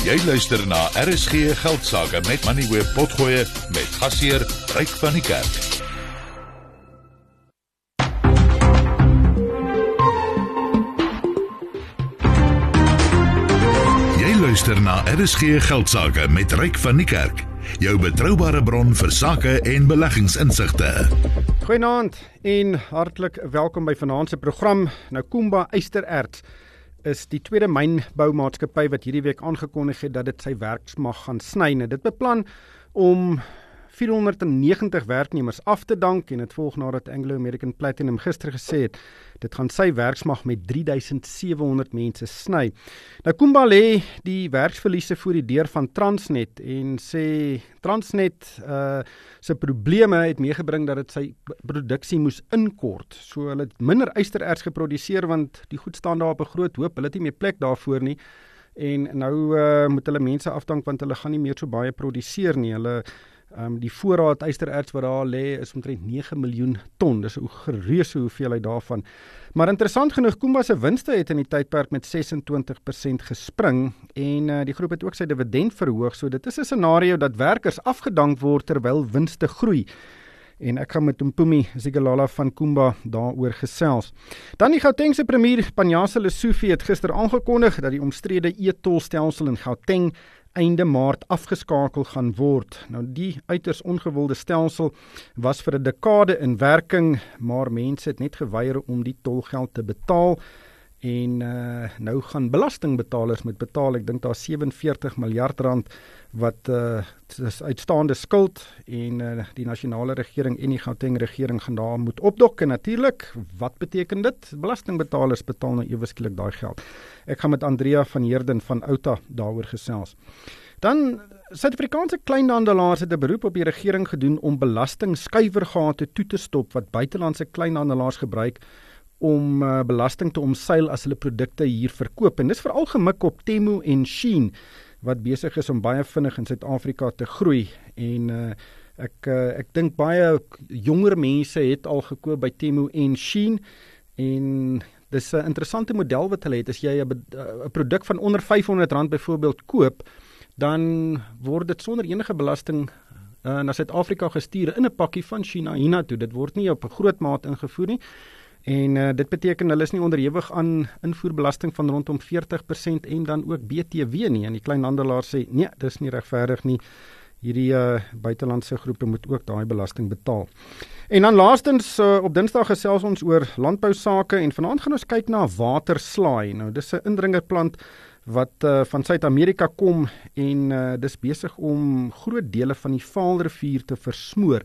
Jy luister na RSG Geldsaake met Money Web Potgoe met gasheer Ryk van die Kerk. Jy luister na RSG Geldsaake met Ryk van die Kerk, jou betroubare bron vir sake en beleggingsinsigte. Goeienaand en hartlik welkom by vanaand se program. Nou Kumba Eystererts is die tweede mynboumaatskappy wat hierdie week aangekondig het dat dit sy werksmag gaan sny. Nou, dit beplan om 490 werknemers af te dank en dit volg nadat Anglo American Platinum gister gesê het dit gaan sy werksmag met 3700 mense sny. Nou Kumba lê die werksverliese voor die deur van Transnet en sê Transnet uh se probleme het meegebring dat dit sy produksie moes inkort. So hulle het minder ystererts geproduseer want die goed staan daar op 'n groot hoop. Hulle het nie meer plek daarvoor nie. En nou uh, moet hulle mense afdank want hulle gaan nie meer so baie produseer nie. Hulle Ehm um, die voorraad ystererts wat daar lê is omtrent 9 miljoen ton. Dis 'n gereuse hoeveelheid daarvan. Maar interessant genoeg, Kumba se winste het in die tydperk met 26% gespring en uh, die groep het ook sy dividend verhoog. So dit is 'n scenario dat werkers afgedank word terwyl winste groei. En ek gaan met Mpumi Zigalala van Kumba daaroor gesels. Dan die Gautengse premier Panjasa Lesufi het gister aangekondig dat die omstrede e-tolstelsel in Gauteng einde Maart afgeskakel gaan word. Nou die uiters ongewilde stelsel was vir 'n dekade in werking, maar mense het net geweier om die tolgeld te betaal en uh, nou gaan belastingbetalers moet betaal. Ek dink daar 47 miljard rand wat uh uitstaande skuld en uh, die nasionale regering en die Gauteng regering gaan daar moet opdok en natuurlik wat beteken dit? Belastingbetalers betaal nou ewe skielik daai geld. Ek gaan met Andrea van Heerden van Outa daaroor gesels. Dan Suid-Afrikaanse kleinhandelaars het 'n beroep op die regering gedoen om belastingskuiwergate toe te stop wat buitelandse kleinhandelaars gebruik om uh, belasting te omseil as hulle produkte hier verkoop. En dis veral gemik op Temu en Shein wat besig is om baie vinnig in Suid-Afrika te groei. En uh, ek uh, ek dink baie jonger mense het al gekoop by Temu en Shein en dis 'n interessante model wat hulle het. As jy 'n produk van onder R500 byvoorbeeld koop dan word dit sonder enige belasting uh, na Suid-Afrika gestuur in 'n pakkie van China hiernatoe. Dit word nie op 'n groot maat ingevoer nie En uh, dit beteken hulle is nie onderhewig aan invoerbelasting van rondom 40% en dan ook BTW nie. En die kleinhandelaar sê nee, dis nie regverdig nie. Hierdie uh, buitelandse groepe moet ook daai belasting betaal. En dan laastens uh, op Dinsdag gesels ons oor landbou sake en vanaand gaan ons kyk na waterslaai. Nou dis 'n indringerplant wat uh, van Suid-Amerika kom en uh, dis besig om groot dele van die Vaalrivier te versmoor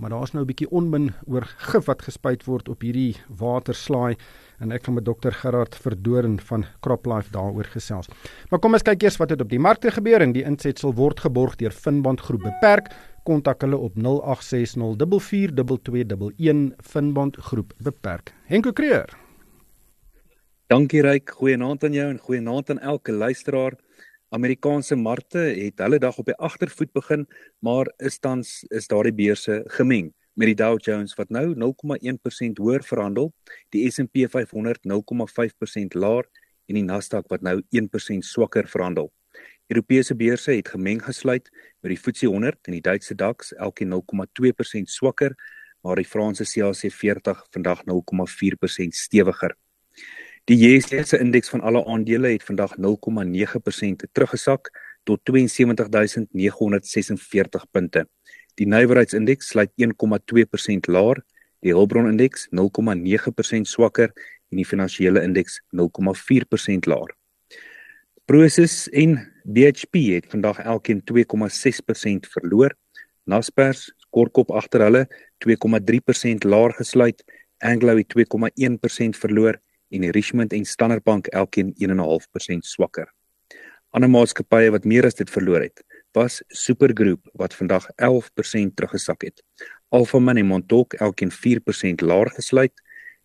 maar daar's nou 'n bietjie onmin oor gif wat gespuit word op hierdie waterslaai en ek gaan met dokter Gerard Verdoren van CropLife daaroor gesels. Maar kom ons kyk eers wat het op die markte gebeur en die insetsel word geborg deur Finbond Groep Beperk. Kontak hulle op 0860442211 Finbond Groep Beperk. Henko Creer. Dankie Ryk, goeienaand aan jou en goeienaand aan elke luisteraar. Amerikaanse markte het hulle dag op die agtervoet begin, maar is tans is daardie beurse gemeng met die Dow Jones wat nou 0,1% hoër verhandel, die S&P 500 0,5% laer en die Nasdaq wat nou 1% swakker verhandel. Europese beurse het gemeng gesluit met die FTSE 100 en die Duitse DAX elkeen 0,2% swakker, maar die Franse CAC 40 vandag 0,4% stewiger. Die JSE se indeks van alle aandele het vandag 0,9% teruggesak tot 72946 punte. Die nywerheidsindeks sluit 1,2% laer, die Hulbron indeks 0,9% swakker en die finansiële indeks 0,4% laer. Prosus en BHP het vandag elkeen 2,6% verloor. Naspers kortkop agter hulle 2,3% laer gesluit. Anglo het 2,1% verloor en die Richmond en Standard Bank elkeen 1.5% swakker. Ander maatskappye wat meer as dit verloor het, was Supergroup wat vandag 11% teruggesak het. Alphaman en Montauk elkeen 4% laer gesluit.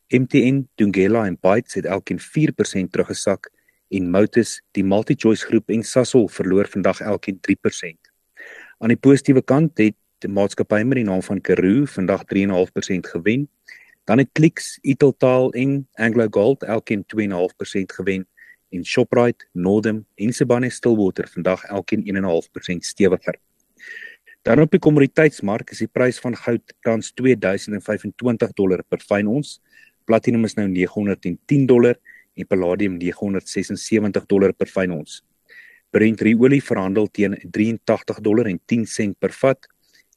MTN, Thungela en Bytes het elkeen 4% teruggesak en Motus, die MultiChoice groep en Sasol verloor vandag elkeen 3%. Aan die positiewe kant het die maatskappy met die naam van Karoo vandag 3.5% gewen Dan het Clicks, Italtaal en Anglo Gold elkeen 2.5% gewen en Shoprite, Northam en Sibanye Stillwater vandag elkeen 1.5% stewiger. Dan op die kommoditeitsmark is die prys van goud tans 2025 dollar per fyn ons. Platinum is nou 910 dollar en palladium 976 dollar per fyn ons. Brent olie verhandel teen 83 dollar en 10 sent per vat.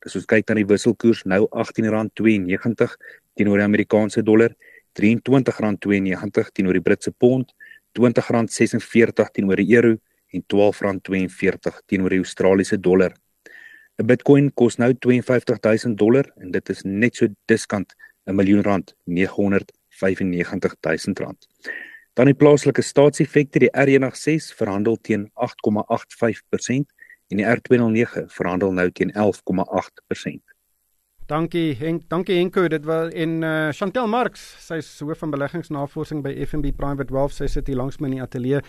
As ons kyk na die wisselkoers nou R18.92 teenoor die Amerikaanse dollar, R23.92 teenoor die Britse pond, R20.46 teenoor die euro en R12.42 teenoor die Australiese dollar. 'n Bitcoin kos nou 52000 dollar en dit is net so diskant 'n miljoen rand, 995000 rand. Dan die plaaslike staatseffekte, die R106 verhandel teen 8,85% en die R209 verhandel nou teen 11,8%. Dankie Henk, dankie Henko. Dit was in uh, Chantel Marx, sy is hoof van beleggingsnavorsing by FNB Private Wealth. Sy sit hier langs my in die ateljee.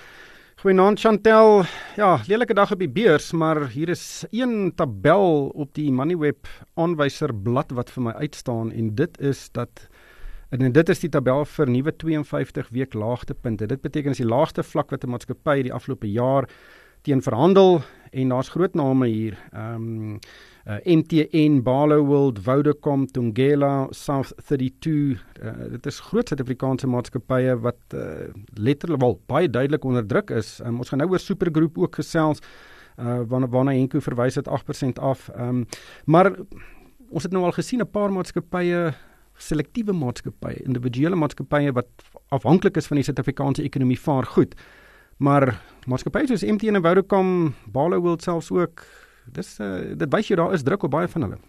Goeienaand Chantel. Ja, lelike dag op die beurs, maar hier is een tabel op die Moneyweb aanwyserblad wat vir my uitstaan en dit is dat en dit is die tabel vir nuwe 52 week laagtepunte. Dit beteken as die laagste vlak wat 'n maatskappy die afgelope jaar teen verhandel en daar's groot name hier. Ehm um, uh, MTN, Barloworld, Vodacom, Tungela, South 32. Uh, dit is groot Suid-Afrikaanse maatskappye wat uh, letterlik wel baie duidelik onder druk is. Um, ons gaan nou oor Supergroep ook gesels. Uh, waarna waarna Henko verwys het 8% af. Ehm um, maar ons het nou al gesien 'n paar maatskappye selektiewe maatskappye, individuele maatskappye wat afhanklik is van die Suid-Afrikaanse ekonomie vaar goed. Maar maatskappye soos MTN en Vodacom, Barloworld selfs ook dis uh, dit wys jy daar is druk op baie van hulle.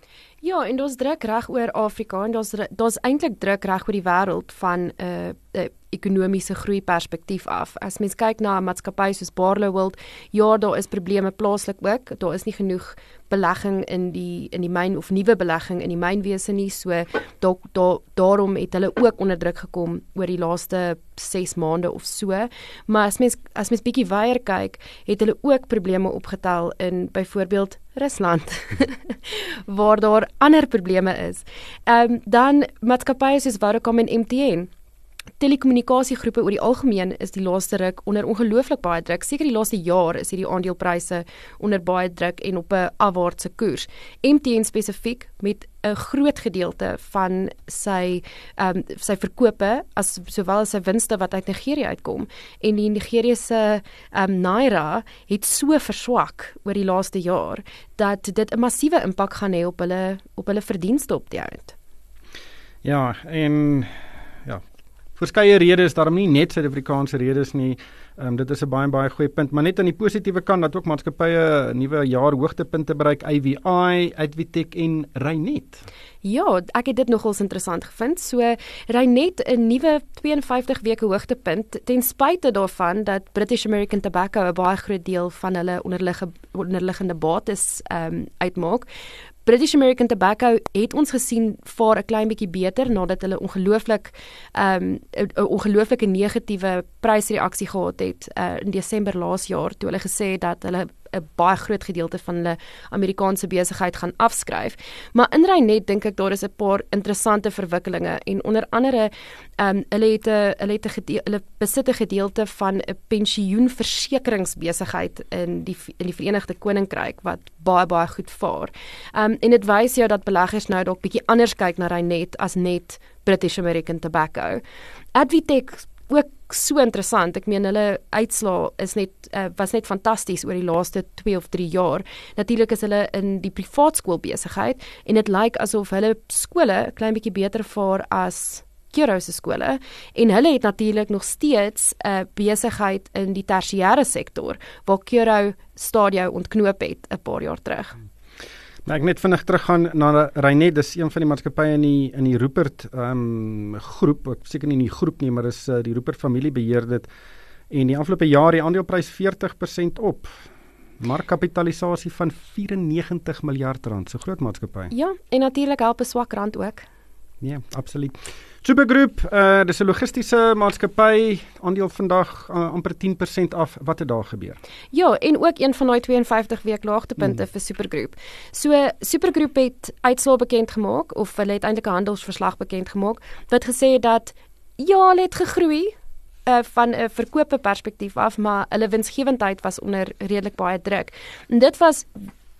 Ja, en daar's druk reg oor Afrika en daar's daar's eintlik druk reg oor die wêreld van 'n uh, uh, ekonomiese groei perspektief af. As mens kyk na maatskappye soos Barloworld, ja, daar is probleme plaaslik ook. Daar is nie genoeg belegging in die in die myn of nuwe belegging in die mynwese nie. So daar daar daarom het hulle ook onder druk gekom oor die laaste 6 maande of so. Maar as mens as mens bietjie weier kyk, het hulle ook probleme opgetel in byvoorbeeld Rusland waar daar ander probleme is. Ehm um, dan maatskappye soos Vodacom en MTN telekommunikasiegroepe oor die algemeen is die laaste ruk onder ongelooflik baie druk. Seker die laaste jaar is hierdie aandelepryse onder baie druk en op 'n afwaartse koers. MTN spesifiek met 'n groot gedeelte van sy ehm um, sy verkope as sowel as sy winste wat uit Nigerië uitkom en die Nigeriese ehm um, naira het so verswak oor die laaste jaar dat dit 'n massiewe impak gaan hê op hulle op hulle verdienste op die einde. Ja, en ja, verskeie redes, daarom nie net Suid-Afrikaanse redes nie. Ehm um, dit is 'n baie baie goeie punt, maar net aan die positiewe kant dat ook maatskappye nuwe jaar hoogtepunte bereik, AVI, Advitech en Reinet. Ja, ek het dit nogals interessant gevind. So Reinet 'n nuwe 52 weke hoogtepunt ten spyte daarvan dat British American Tobacco 'n baie groot deel van hulle onderliggende onderliggende bates ehm um, uitmaak. British American Tobacco het ons gesien vaar 'n klein bietjie beter nadat hulle ongelooflik ehm um, 'n ongelooflike negatiewe prysreaksie gehad het uh, in Desember laas jaar toe hulle gesê het dat hulle 'n baie groot gedeelte van hulle Amerikaanse besigheid gaan afskryf. Maar in Reinet dink ek daar is 'n paar interessante verwikkelinge en onder andere ehm um, hulle het 'n hulle het 'n hulle besit 'n gedeelte van 'n pensioenversekeringsbesigheid in die in die Verenigde Koninkryk wat baie baie goed vaar. Ehm um, en dit wys jou dat beleggers nou dalk bietjie anders kyk na Reinet as net British American Tobacco. Advitech ook so interessant. Ek meen hulle uitslaa is net uh, was net fantasties oor die laaste 2 of 3 jaar. Natuurlik is hulle in die privaat skool besigheid en dit lyk asof hulle skole klein bietjie beter vaar as Kiro se skole en hulle het natuurlik nog steeds 'n uh, besigheid in die tersiêre sektor waar Kiro stadio ontknoop het 'n paar jaar terug. Hmm. Nou ek net vinnig teruggaan na Reinet, dis een van die maatskappye in die in die Rupert ehm um, groep, ek seker nie in die groep nie, maar dis uh, die Rupert familie beheer dit en die afgelope jaar die aandeleprys 40% op. Markkapitalisasie van 94 miljard rand, so groot maatskappy. Ja, en natuurlik help 'n swak rand ook. Nee, absoluut. Supergroep, uh dis 'n logistiese maatskappy, aandeel vandag uh, amper 10% af. Wat het daar gebeur? Ja, en ook een van daai 52 week laagtepunte hmm. vir Supergroep. So Supergroep het uitslae bekend gemaak of hulle het eintlik 'n handelsverslag bekend gemaak wat gesê het dat ja, hulle het gegroei uh, van 'n verkope perspektief af, maar hulle winsgewendheid was onder redelik baie druk. En dit was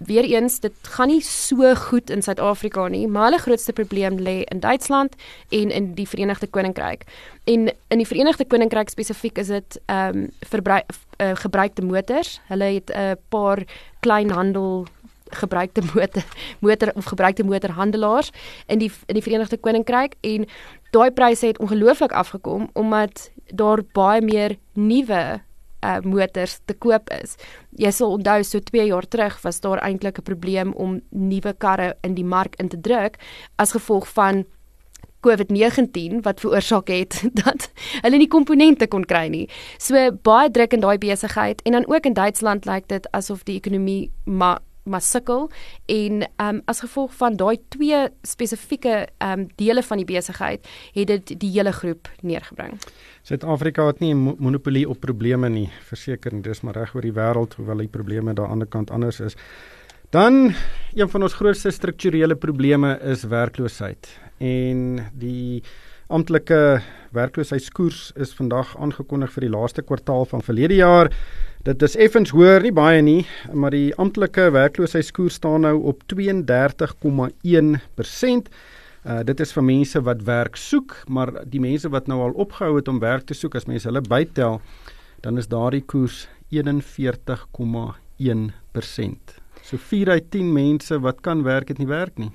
weer eens dit gaan nie so goed in Suid-Afrika nie, maar hulle grootste probleem lê in Duitsland en in die Verenigde Koninkryk. En in die Verenigde Koninkryk spesifiek is dit ehm um, verbruik uh, gebruikte motors. Hulle het 'n uh, paar kleinhandel gebruikte motor motor of gebruikte motorhandelaars in die in die Verenigde Koninkryk en daai pryse het ongelooflik afgekom omdat daar baie meer nuwe uh motors te koop is. Jy sal onthou so 2 jaar terug was daar eintlik 'n probleem om nuwe karre in die mark in te druk as gevolg van COVID-19 wat veroorsaak het dat hulle nie komponente kon kry nie. So baie druk in daai besigheid en dan ook in Duitsland lyk dit asof die ekonomie maar maar sukkel en ehm um, as gevolg van daai twee spesifieke ehm um, dele van die besigheid het dit die hele groep neergebring. Suid-Afrika het nie 'n monopolie op probleme nie, verseker, dit is maar reg oor die wêreld hoewel die probleme daar aan die ander kant anders is. Dan een van ons grootste strukturele probleme is werkloosheid en die amptelike werkloosheidskoers is vandag aangekondig vir die laaste kwartaal van verlede jaar. Dit is effens hoër, nie baie nie, maar die amptelike werkloosheidskoers staan nou op 32,1%. Uh dit is vir mense wat werk soek, maar die mense wat nou al opgehou het om werk te soek, as mense hulle bytel, dan is daardie koers 41,1%. So 4 uit 10 mense wat kan werk het nie werk nie.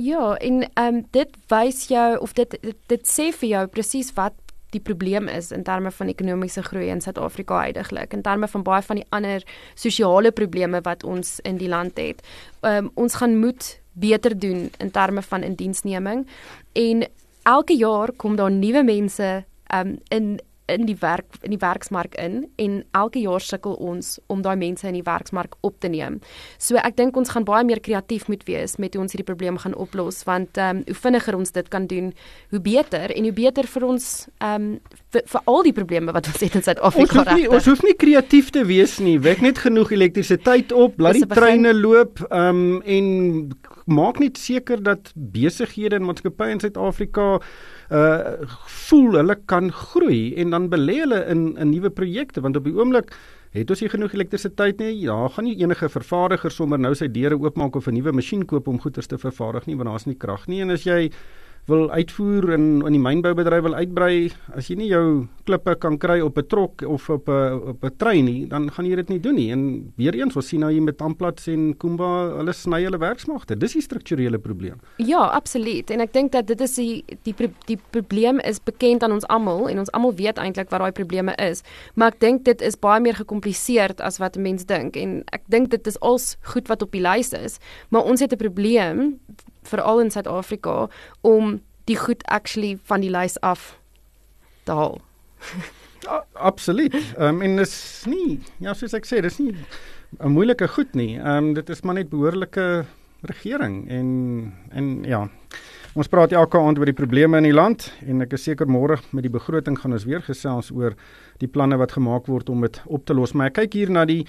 Ja, en ehm um, dit wys jou of dit dit, dit sê vir jou presies wat die probleem is in terme van ekonomiese groei in Suid-Afrika heidaglik in terme van baie van die ander sosiale probleme wat ons in die land het. Um, ons gaan moet beter doen in terme van indiensneming en elke jaar kom daar nuwe mense um, in in die werk in die werksmark in en elke jaar sukkel ons om daai mense in die werksmark op te neem. So ek dink ons gaan baie meer kreatief moet wees met hoe ons hierdie probleem gaan oplos want ehm um, hoe vinniger ons dit kan doen, hoe beter en hoe beter vir ons ehm um, vir, vir al die probleme wat ons het in Suid-Afrika reg. Ons hoef nie kreatief te wees nie. Wek net genoeg elektrisiteit op, laat die treine loop ehm um, en maak net seker dat besighede en maatskappye in Suid-Afrika uh voel hulle kan groei en dan belê hulle in in nuwe projekte want op die oomblik het ons nie genoeg elektrisiteit nie. Ja, gaan nie enige vervaardiger sommer nou sy deure oopmaak of 'n nuwe masjien koop om goeder te vervaardig nie want daar's nie krag nie en as jy wil uitvoer en in die mynboubedryf wil uitbrei, as jy nie jou klippe kan kry op 'n trok of op 'n op 'n trein nie, dan gaan jy dit nie doen nie. En weer eens, ons sien nou hier met Amplats en Kumba, hulle sny hulle werksmagte. Dis die strukturele probleem. Ja, absoluut. En ek dink dat dit is die die die probleem is bekend aan ons almal en ons almal weet eintlik wat daai probleme is. Maar ek dink dit is baie meer gekompliseerd as wat 'n mens dink en ek dink dit is als goed wat op die lys is, maar ons het 'n probleem veral in Suid-Afrika om die goed actually van die lys af te haal. ja, absoluut. Ehm um, en dis nie ja, soos ek sê, dis nie 'n moeilike goed nie. Ehm um, dit is maar net behoorlike regering en en ja. Ons praat elke aand oor die probleme in die land en ek is seker môre met die begroting gaan ons weer gesels oor die planne wat gemaak word om dit op te los. Maar ek kyk hier na die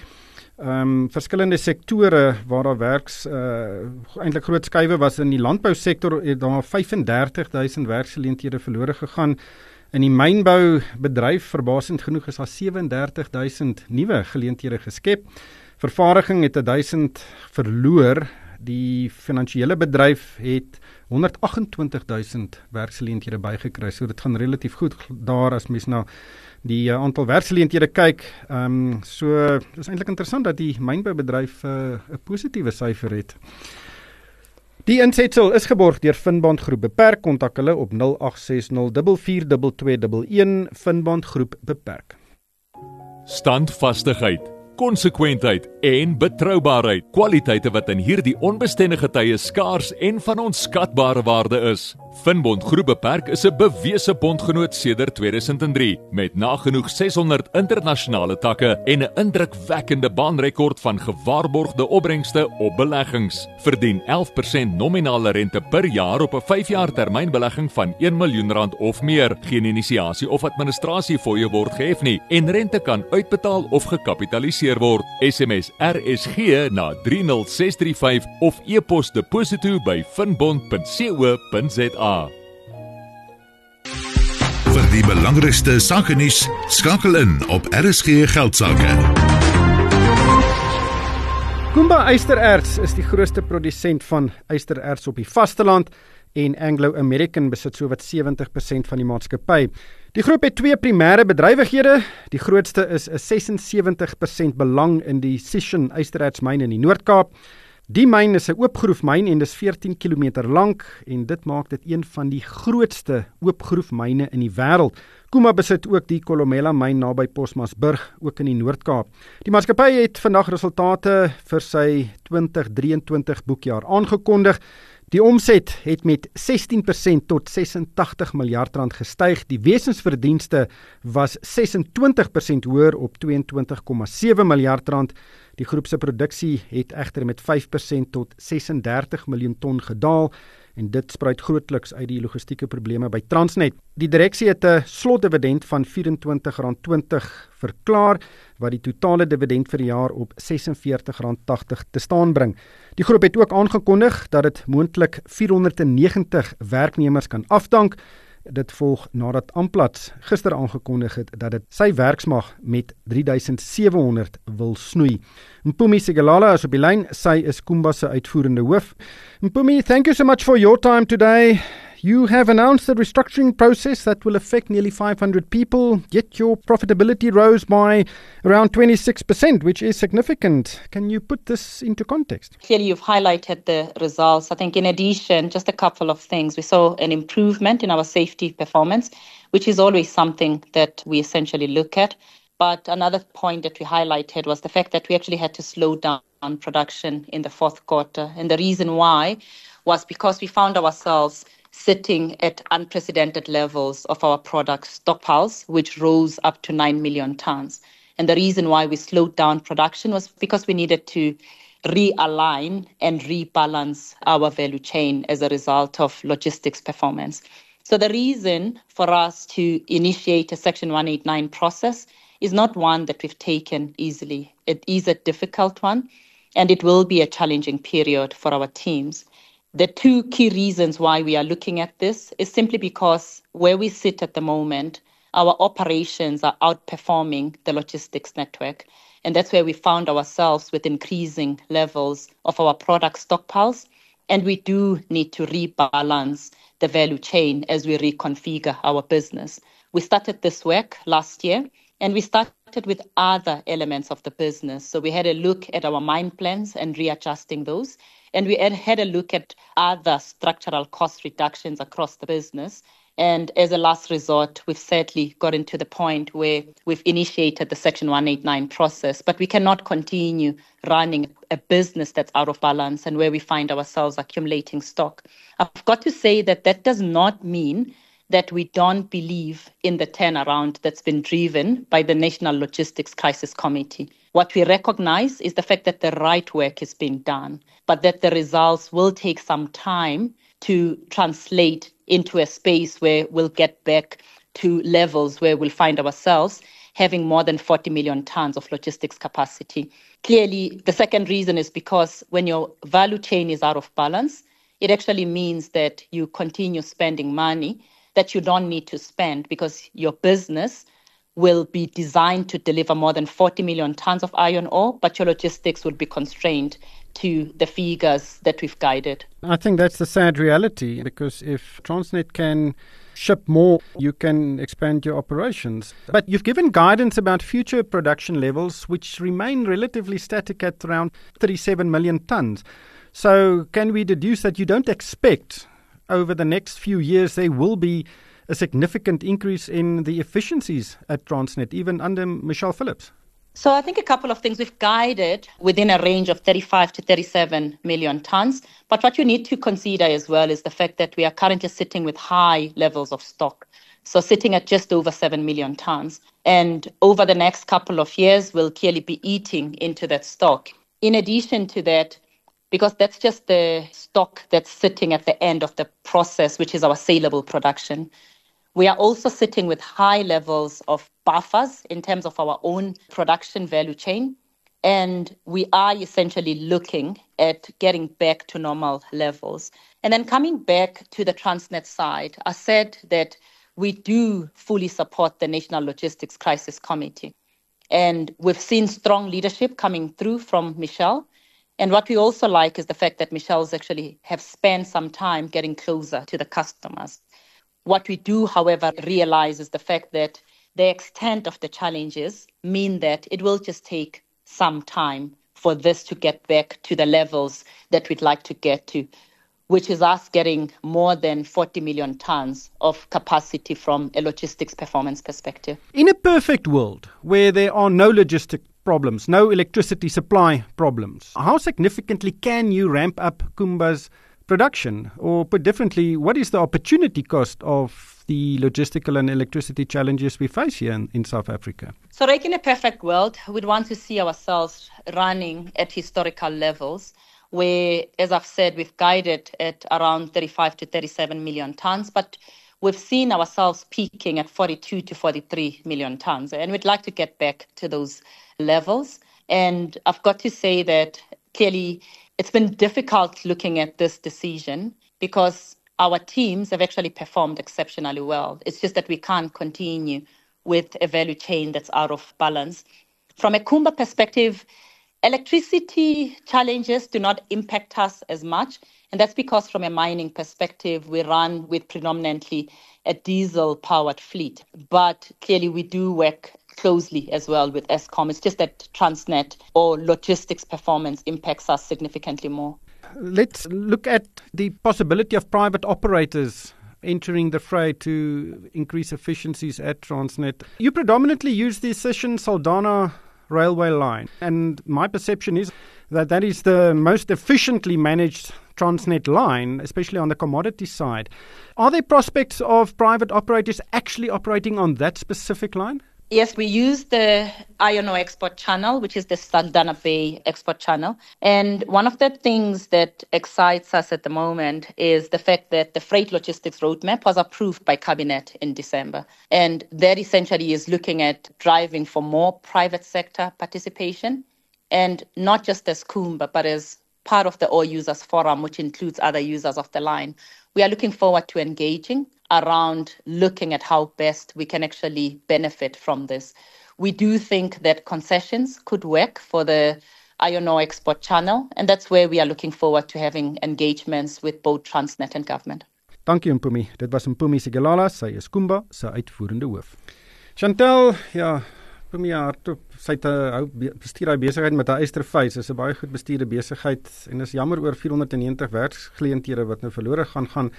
ehm um, verskillende sektore waar daar werks uh eintlik groot skuwe was in die landbousektor het daar 35000 werksgeleenthede verlore gegaan. In die mynbou bedryf verbasend genoeg is daar 37000 nuwe geleenthede geskep. Vervaardiging het 1000 verloor. Die finansiële bedryf het 128000 werksgeleenthede bygekry. So dit gaan relatief goed daar as mens na die uh, aantal werksgeleenthede kyk. Ehm um, so dis eintlik interessant dat die mynboubedryf eh, 'n uh, positiewe syfer het. Die insetsel is geborg deur Finbond Groep. Beperk kontak hulle op 0860442211 Finbond Groep beperk. Standvastigheid konsekwentheid en betroubaarheid, kwaliteite wat in hierdie onbestendige tye skaars en van onskatbare waarde is. Finbond Groep Beperk is 'n bewese bondgenoot sedert 2003 met nagenoeg 600 internasionale takke en 'n indrukwekkende baanrekord van gewaarborgde opbrengste op beleggings. Verdien 11% nominale rente per jaar op 'n 5-jaar termynbelegging van 1 miljoen rand of meer. Geen inisiasie of administrasie fooie word gehef nie en rente kan uitbetaal of gekapitaliseer word. SMS RSG na 30635 of e-pos deposito by finbond.co.za. Vir die belangrikste sake nuus, skakel in op RSG Geldsaake. Kumba Eystererts is die grootste produsent van eystererts op die vasteland en Anglo American besit sowat 70% van die maatskappy. Die groep het twee primêre bedrywighede. Die grootste is 'n 76% belang in die Sishen eysterertsmyn in die Noord-Kaap. Die myn is 'n oopgroefmyn en dis 14 km lank en dit maak dit een van die grootste oopgroefmyne in die wêreld. Kuma besit ook die Kolomela myn naby Posmasburg, ook in die Noord-Kaap. Die maatskappy het vandag resultate vir sy 2023 boekjaar aangekondig. Die omset het met 16% tot 86 miljard rand gestyg. Die wesensverdienste was 26% hoër op 22,7 miljard rand. Die groep se produksie het egter met 5% tot 36 miljoen ton gedaal en dit spruit grootliks uit die logistieke probleme by Transnet. Die direksie het 'n slotdividend van R24.20 verklaar wat die totale dividend vir die jaar op R46.80 te staan bring. Die groep het ook aangekondig dat dit moontlik 490 werknemers kan afdank Dit volg nadat Amplats gister aangekondig het dat dit sy werksmag met 3700 wil snoei. Mpumi Sigalala is op die lyn. Sy is Kumba se uitvoerende hoof. Mpumi, thank you so much for your time today. You have announced a restructuring process that will affect nearly 500 people, yet your profitability rose by around 26%, which is significant. Can you put this into context? Clearly, you've highlighted the results. I think, in addition, just a couple of things. We saw an improvement in our safety performance, which is always something that we essentially look at. But another point that we highlighted was the fact that we actually had to slow down production in the fourth quarter. And the reason why was because we found ourselves sitting at unprecedented levels of our product stockpiles, which rose up to 9 million tons. And the reason why we slowed down production was because we needed to realign and rebalance our value chain as a result of logistics performance. So the reason for us to initiate a Section 189 process is not one that we've taken easily. It is a difficult one, and it will be a challenging period for our teams. The two key reasons why we are looking at this is simply because where we sit at the moment, our operations are outperforming the logistics network. And that's where we found ourselves with increasing levels of our product stockpiles. And we do need to rebalance the value chain as we reconfigure our business. We started this work last year and we started with other elements of the business. So we had a look at our mine plans and readjusting those. And we had had a look at other structural cost reductions across the business. And as a last resort, we've sadly gotten to the point where we've initiated the Section 189 process, but we cannot continue running a business that's out of balance and where we find ourselves accumulating stock. I've got to say that that does not mean that we don't believe in the turnaround that's been driven by the National Logistics Crisis Committee. What we recognize is the fact that the right work is being done, but that the results will take some time to translate into a space where we'll get back to levels where we'll find ourselves having more than 40 million tons of logistics capacity. Clearly, the second reason is because when your value chain is out of balance, it actually means that you continue spending money that you don't need to spend because your business will be designed to deliver more than 40 million tons of iron ore, but your logistics will be constrained to the figures that we've guided. I think that's the sad reality because if Transnet can ship more, you can expand your operations. But you've given guidance about future production levels, which remain relatively static at around 37 million tons. So, can we deduce that you don't expect over the next few years there will be a significant increase in the efficiencies at Transnet, even under Michelle Phillips? So I think a couple of things we've guided within a range of 35 to 37 million tons. But what you need to consider as well is the fact that we are currently sitting with high levels of stock. So sitting at just over 7 million tons. And over the next couple of years, we'll clearly be eating into that stock. In addition to that, because that's just the stock that's sitting at the end of the process, which is our saleable production. We are also sitting with high levels of buffers in terms of our own production value chain. And we are essentially looking at getting back to normal levels. And then coming back to the Transnet side, I said that we do fully support the National Logistics Crisis Committee. And we've seen strong leadership coming through from Michelle. And what we also like is the fact that Michelle's actually have spent some time getting closer to the customers. What we do, however, realize is the fact that the extent of the challenges mean that it will just take some time for this to get back to the levels that we'd like to get to, which is us getting more than 40 million tons of capacity from a logistics performance perspective. In a perfect world where there are no logistic problems, no electricity supply problems, how significantly can you ramp up Kumba's production? Or put differently, what is the opportunity cost of the logistical and electricity challenges we face here in, in South Africa? So, like in a perfect world, we'd want to see ourselves running at historical levels where, as I've said, we've guided at around 35 to 37 million tons, but we've seen ourselves peaking at 42 to 43 million tons. And we'd like to get back to those levels. And I've got to say that clearly it's been difficult looking at this decision because our teams have actually performed exceptionally well. It's just that we can't continue with a value chain that's out of balance. From a Kumba perspective, electricity challenges do not impact us as much. And that's because, from a mining perspective, we run with predominantly a diesel powered fleet. But clearly, we do work closely as well with Eskom. It's just that Transnet or logistics performance impacts us significantly more. Let's look at the possibility of private operators entering the fray to increase efficiencies at Transnet. You predominantly use the Sishen Saldanha railway line, and my perception is that that is the most efficiently managed Transnet line, especially on the commodity side. Are there prospects of private operators actually operating on that specific line? Yes, we use the iron export channel, which is the Saldanha Bay export channel. And one of the things that excites us at the moment is the fact that the freight logistics roadmap was approved by Cabinet in December. And that essentially is looking at driving for more private sector participation, and not just as Kumba, but as part of the Ore Users Forum, which includes other users of the line. We are looking forward to engaging around looking at how best we can actually benefit from this. We do think that concessions could work for the iron ore export channel, and that's where we are looking forward to having engagements with both Transnet and government. Dankie Mpumi. Dit was Mpumi Sigelala, sy is Kumba se uitvoerende hoof. Chantel, ja, Mpumi hardop, sy het 'n hou bestuur hy besigheid met haar eysterfys. Is 'n baie goed bestuurde besigheid en is jammer oor 490 werksgeleenthede wat nou verlore gaan gaan.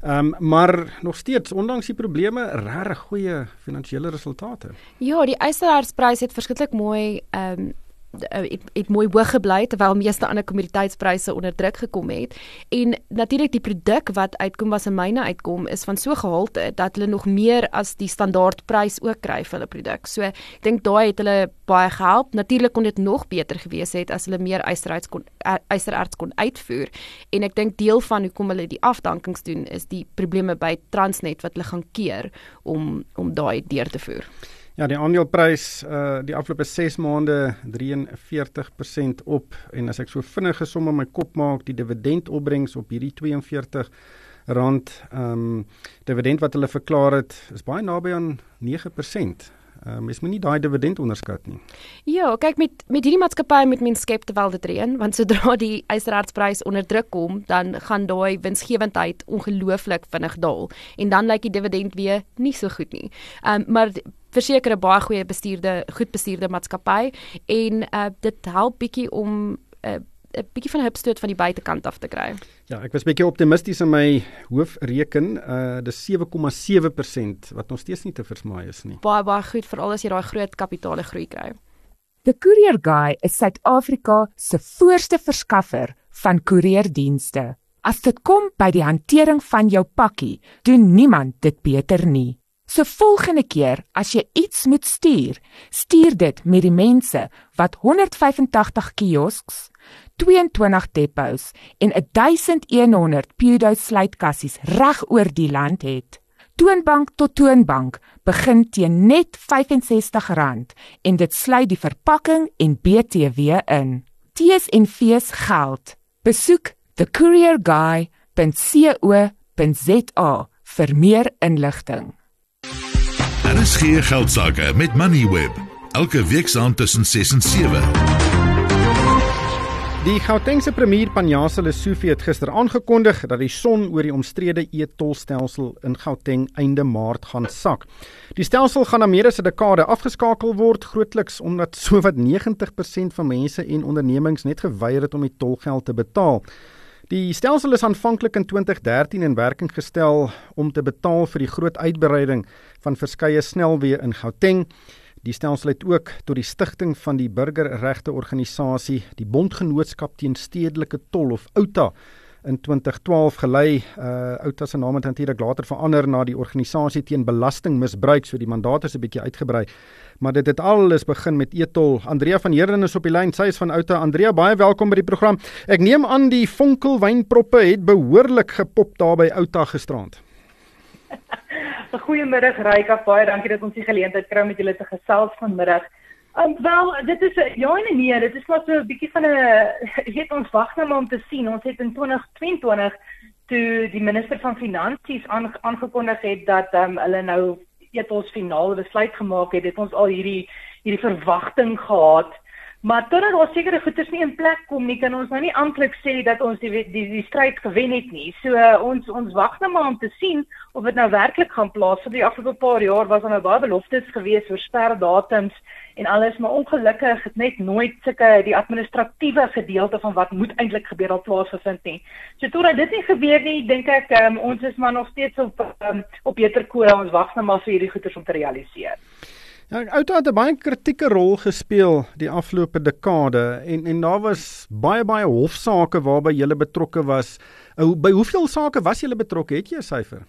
Ehm um, maar nog steeds ondanks die probleme regtig goeie finansiële resultate. Ja, die eisteraarsprys het verskriklik mooi ehm um, het, het mooi hoog gebly terwyl meeste ander kommoditeitspryse onder druk gekom het en natuurlik die produk wat uit Kumba se myne uitkom is van so gehalte dat hulle nog meer as die standaardprys ook kry vir hulle produk. So ek dink daai het hulle baie gehelp. Natuurlik kon dit nog beter gewees het as hulle meer eisterarts kon eisterarts kon uitvoer en ek dink deel van hoekom hulle die afdankings doen is die probleme by Transnet wat hulle gaan keer om om daai deur te voer. Ja, die aandeleprys uh die afgelope 6 maande 43% op en as ek so vinnig gesom in my kop maak, die dividendopbrengs op hierdie 42 rand ehm um, dividend wat hulle verklaar het, is baie naby aan 9%. Uh, mens moet nie daai dividend onderskat nie. Ja, kyk met met hierdie maatskappy moet mens skep terwyl dit reën, want sodra die eisterhartsprys onder druk kom, dan gaan daai winsgewendheid ongelooflik vinnig daal en dan lyk die dividend weer nie so goed nie. Ehm um, maar verseker 'n baie goeie bestuurde, goed bestuurde maatskappy en uh, dit help bietjie om 'n uh, 'n bietjie van 'n hupstoot van die buitekant af te kry. Ja, ek was bietjie optimisties in my hoofreken. Uh dis 7,7% wat nog steeds nie te versmaai is nie. Baie baie goed veral as jy daai groot kapitale groei kry. The Courier Guy is Suid-Afrika se voorste verskaffer van koerierdienste. As dit kom by die hantering van jou pakkie, doen niemand dit beter nie. So volgende keer as jy iets moet stuur, stuur dit met die mense wat 185 kiosks 22 depots en 1100 Pudo sluitkassies reg oor die land het. Toonbank tot toonbank begin teen net R65 en dit sluit die verpakking en BTW in. T's en V's geld. Besoek thecourierguy.co.za vir meer inligting. RSG geldsaake met Moneyweb elke week saand tussen 6 en 7. Die Gautengse premier Panjasa Lesufi het gister aangekondig dat die son oor die omstrede e-tolstelsel in Gauteng einde Maart gaan sak. Die stelsel gaan na meer as 'n dekade afgeskakel word, grootliks omdat sowat 90% van mense en ondernemings net geweier het om die tolgeld te betaal. Die stelsel is aanvanklik in 2013 in werking gestel om te betaal vir die groot uitbreiding van verskeie snelweë in Gauteng. Die stelsel het ook tot die stigting van die burgerregte organisasie, die Bondgenootskap teen Stedelike Tol of OUTA in 2012 gelei. Uh OUTA se naam het natuurlik later verander na die organisasie teen belastingmisbruik, so die mandaat is 'n bietjie uitgebrei. Maar dit het alles begin met Etol. Andrea van Heerden is op die lyn. Sy is van OUTA. Andrea, baie welkom by die program. Ek neem aan die vonkelwynproppe het behoorlik gepop daar by OUTA gisterand. Goeiemiddag Ryka, baie dankie dat ons die geleentheid kry om met julle te gesels vanmiddag. Um, wel, dit is ja en nee, dit is maar so 'n bietjie van 'n weet ons wag nou maar om te sien. Ons het in 2022 toe die minister van finansies aangekondig het dat um, hulle nou eet ons finale besluit gemaak het, het ons al hierdie hierdie verwagting gehad Maar totdat daar sekere goederes nie in plek kom nie, kan ons nou nie amptelik sê dat ons die die die stryd gewen het nie. So uh, ons ons wag nou maar om te sien of dit nou werklik gaan plaas. Vir die afgelope paar jaar was daar nou baie beloftes gewees oor sperdatums en alles, maar ongelukkig het net nooit sulke die administratiewe gedeelte van wat moet eintlik gebeur al plaasgevind nie. So totdat dit nie gebeur nie, dink ek um, ons is maar nog steeds op um, op beter koers. Ons wag nou maar vir hierdie goederes om te realiseer. Ja, Outo het 'n baie kritieke rol gespeel die afgelope dekade en en daar was baie baie hofsaake waarby jy betrokke was. By hoeveel sake was jy betrokke? Het jy 'n syfer?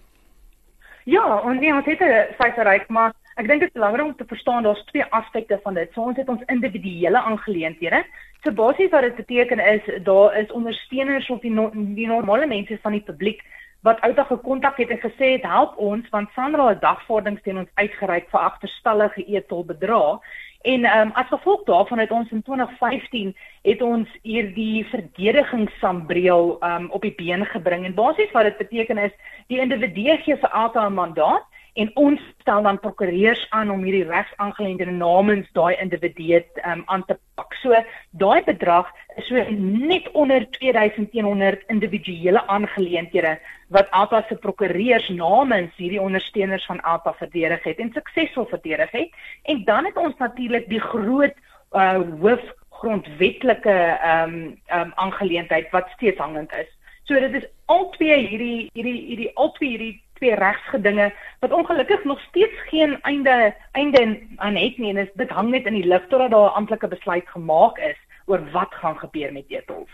Ja, ons nee, ons het 'n syfer reg, maar ek dink dit is belangrik om te verstaan daar's twee aspekte van dit. So ons het ons individuele aangeleenthede. So basies wat dit beteken is daar is ondersteuners of die, no die normale mense van die publiek wat oudag gekontak het en gesê het help ons want Sandra het dagvordings teen ons uitgereik vir agterstallige e-tol bedrag en um, as gevolg daarvan het ons in 2015 het ons hierdie verdedigingssambreel um, op die been gebring. En basies wat dit beteken is die individu gee vir elke 'n mandaat en ons stel dan prokureurs aan om hierdie regsaangeleenthede namens daai individu um, aan te pak. So daai bedrag is so net onder 2100 individuele aangeleenthede wat Alta se prokureurs namens hierdie ondersteuners van Alta verdedig het en suksesvol verdedig het. En dan het ons natuurlik die groot uh, hoof grondwetlike ehm um, ehm um, aangeleentheid wat steeds hangend is. So dit is al twee hierdie hierdie hierdie al twee hierdie twee regsgedinge wat ongelukkig nog steeds geen einde einde aan het nie en dit hang net in die lug totdat daar 'n amptelike besluit gemaak is oor wat gaan gebeur met etels.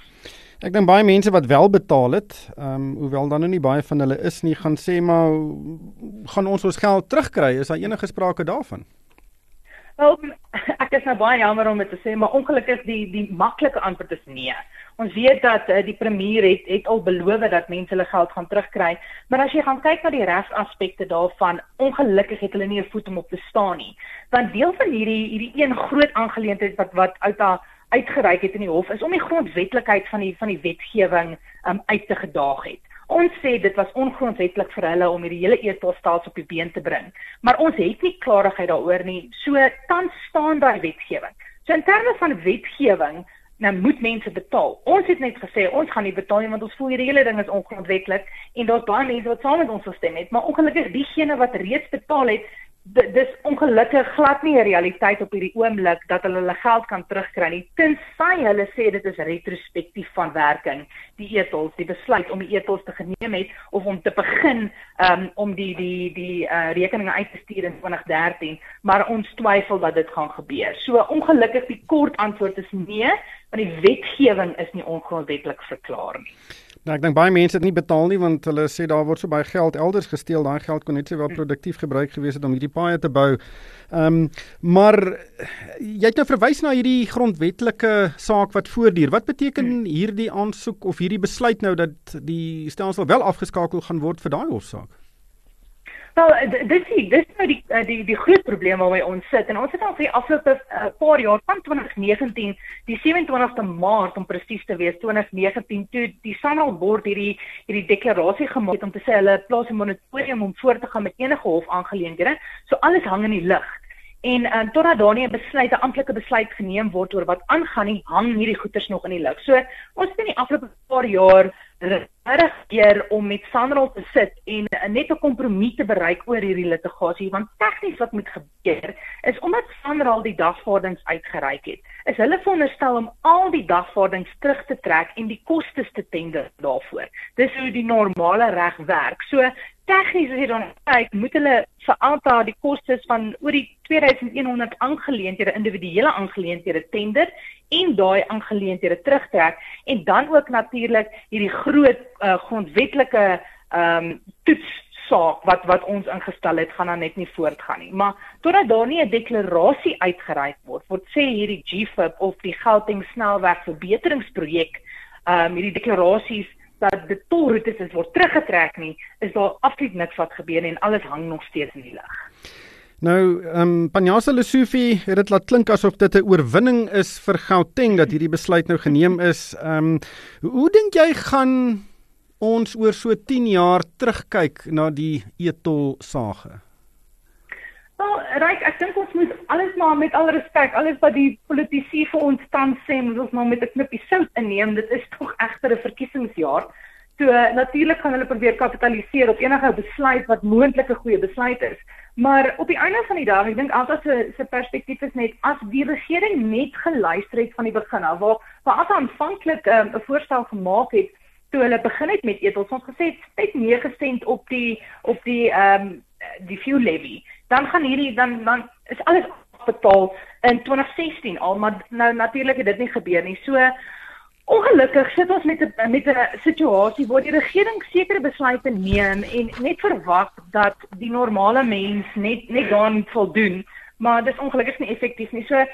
Ek dink baie mense wat wel betaal het, ehm um, hoewel dan nou nie baie van hulle is nie, gaan sê maar gaan ons ons geld terugkry? Is daar enige sprake daarvan? Wel, ek is nou baie jammer om dit te sê, maar ongelukkig die die maklike antwoord is nee. Ons weet dat uh, die premier het het al beloof dat mense hulle geld gaan terugkry, maar as jy gaan kyk na die regsaspekte daarvan, ongelukkig het hulle nie 'n voet om op te staan nie. Want deel van hierdie hierdie een groot aangeleentheid wat wat uit daar uitgereik het in die hof is om die grondwetlikheid van die van die wetgewing um, uit te gedaag het. Ons sê dit was ongrondwetlik vir hulle om hierdie hele e-tolstelsel op die been te bring, maar ons het nie klarigheid daaroor nie. So tans staan daai wetgewing. So in terme van wetgewing nou moet mense betaal. Ons het net gesê ons gaan nie betaal nie want ons voel hierdie hele ding is ongrondwetlik en daar's baie mense wat saam met ons gestem het, maar ongelukkig diegene wat reeds betaal het, dis ongelukkig glad nie 'n realiteit op hierdie oomblik dat hulle hulle geld kan terugkry nie tensy hulle sê dit is retrospektief van werking die etels die besluit om die etels te geneem het of om te begin um, om die die die uh, rekeninge uit te stuur in 2013 maar ons twyfel dat dit gaan gebeur so ongelukkig die kort antwoord is nee want die wetgewing is nie ongrondwetlik verklaar nie Nou ek dink baie mense het nie betaal nie want hulle sê daar word so baie geld elders gesteel. Daai geld kon net sowel produktief gebruik gewees het om hierdie paaie te bou. Ehm um, maar jy het nou verwys na hierdie grondwetlike saak wat voortduur. Wat beteken hierdie aansoek of hierdie besluit nou dat die stelsel wel afgeskakel gaan word vir daai hofsaak? Wel, dis die dis nou die eh, die die groot probleem waarmee ons sit en ons het al vir die afgelope uh, paar jaar van 2019 die 27ste Maart om presies te wees 2019 toe die Sanral bord hierdie hierdie deklarasie gemaak het om te sê hulle plaas 'n moratorium om voort te gaan met enige hofaangeleenthede. So alles hang in die lug. En um, totdat daar nie 'n besluit, 'n amptelike besluit geneem word oor wat aangaan nie, hang hierdie goeters nog in die lug. So ons het in die afgelope paar jaar regtig keer om met Sanral te sit en net 'n kompromie te bereik oor hierdie litigasie want tegnies wat moet gebeur is omdat Sanral die dagvaardings uitgereik het is hulle veronderstel om al die dagvaardings terug te trek en die kostes te tender daarvoor. Dis hoe die normale reg werk. So tegnies as jy dan kyk moet hulle vir alta die kostes van oor die 2100 aangeleenthede individuele aangeleenthede tender en daai aangeleenthede terugtrek en dan ook natuurlik hierdie groot uh, grondwetlike ehm um, toets saak wat wat ons ingestel het gaan dan net nie voortgaan nie. Maar totdat daar nie 'n deklarasie uitgereik word, word sê hierdie GFIP of die Gauteng snelweg verbeteringsprojek ehm um, hierdie deklarasies dat die tolroetes is word teruggetrek nie, is daar absoluut niks wat gebeur nie en alles hang nog steeds in die lug. Nou, ehm um, Panjasa Lesofie het dit laat klink asof dit 'n oorwinning is vir Gauteng dat hierdie besluit nou geneem is. Ehm um, hoe dink jy gaan ons oor so 10 jaar terugkyk na die etol sage? Wel, Ryk, ek dink ons moet alles maar met al respek, alles wat die politici vir ons tans sê, moet ons maar met 'n knippie sout inneem. Dit is tog egter 'n verkiesingsjaar. So natuurlik gaan hulle probeer kapitaliseer op enige besluit wat moontlik 'n goeie besluit is. Maar op die einde van die dag, ek dink altyd se se perspektief is net as die regering net geluister het van die begin af, waar waar as aanvanklik ehm, 'n um, voorstel gemaak het toe hulle begin het met etels, ons gesê het net 9 sent op die op die ehm um, die fuel levy. Dan gaan hierdie dan dan is alles betaal in 2016 al, maar nou natuurlik het dit nie gebeur nie. So Ongelukkig sit ons met 'n met 'n situasie waar die regering sekere besluite neem en net verwag dat die normale mens net net daaraan voldoen, maar dis ongelukkig nie effektief nie. So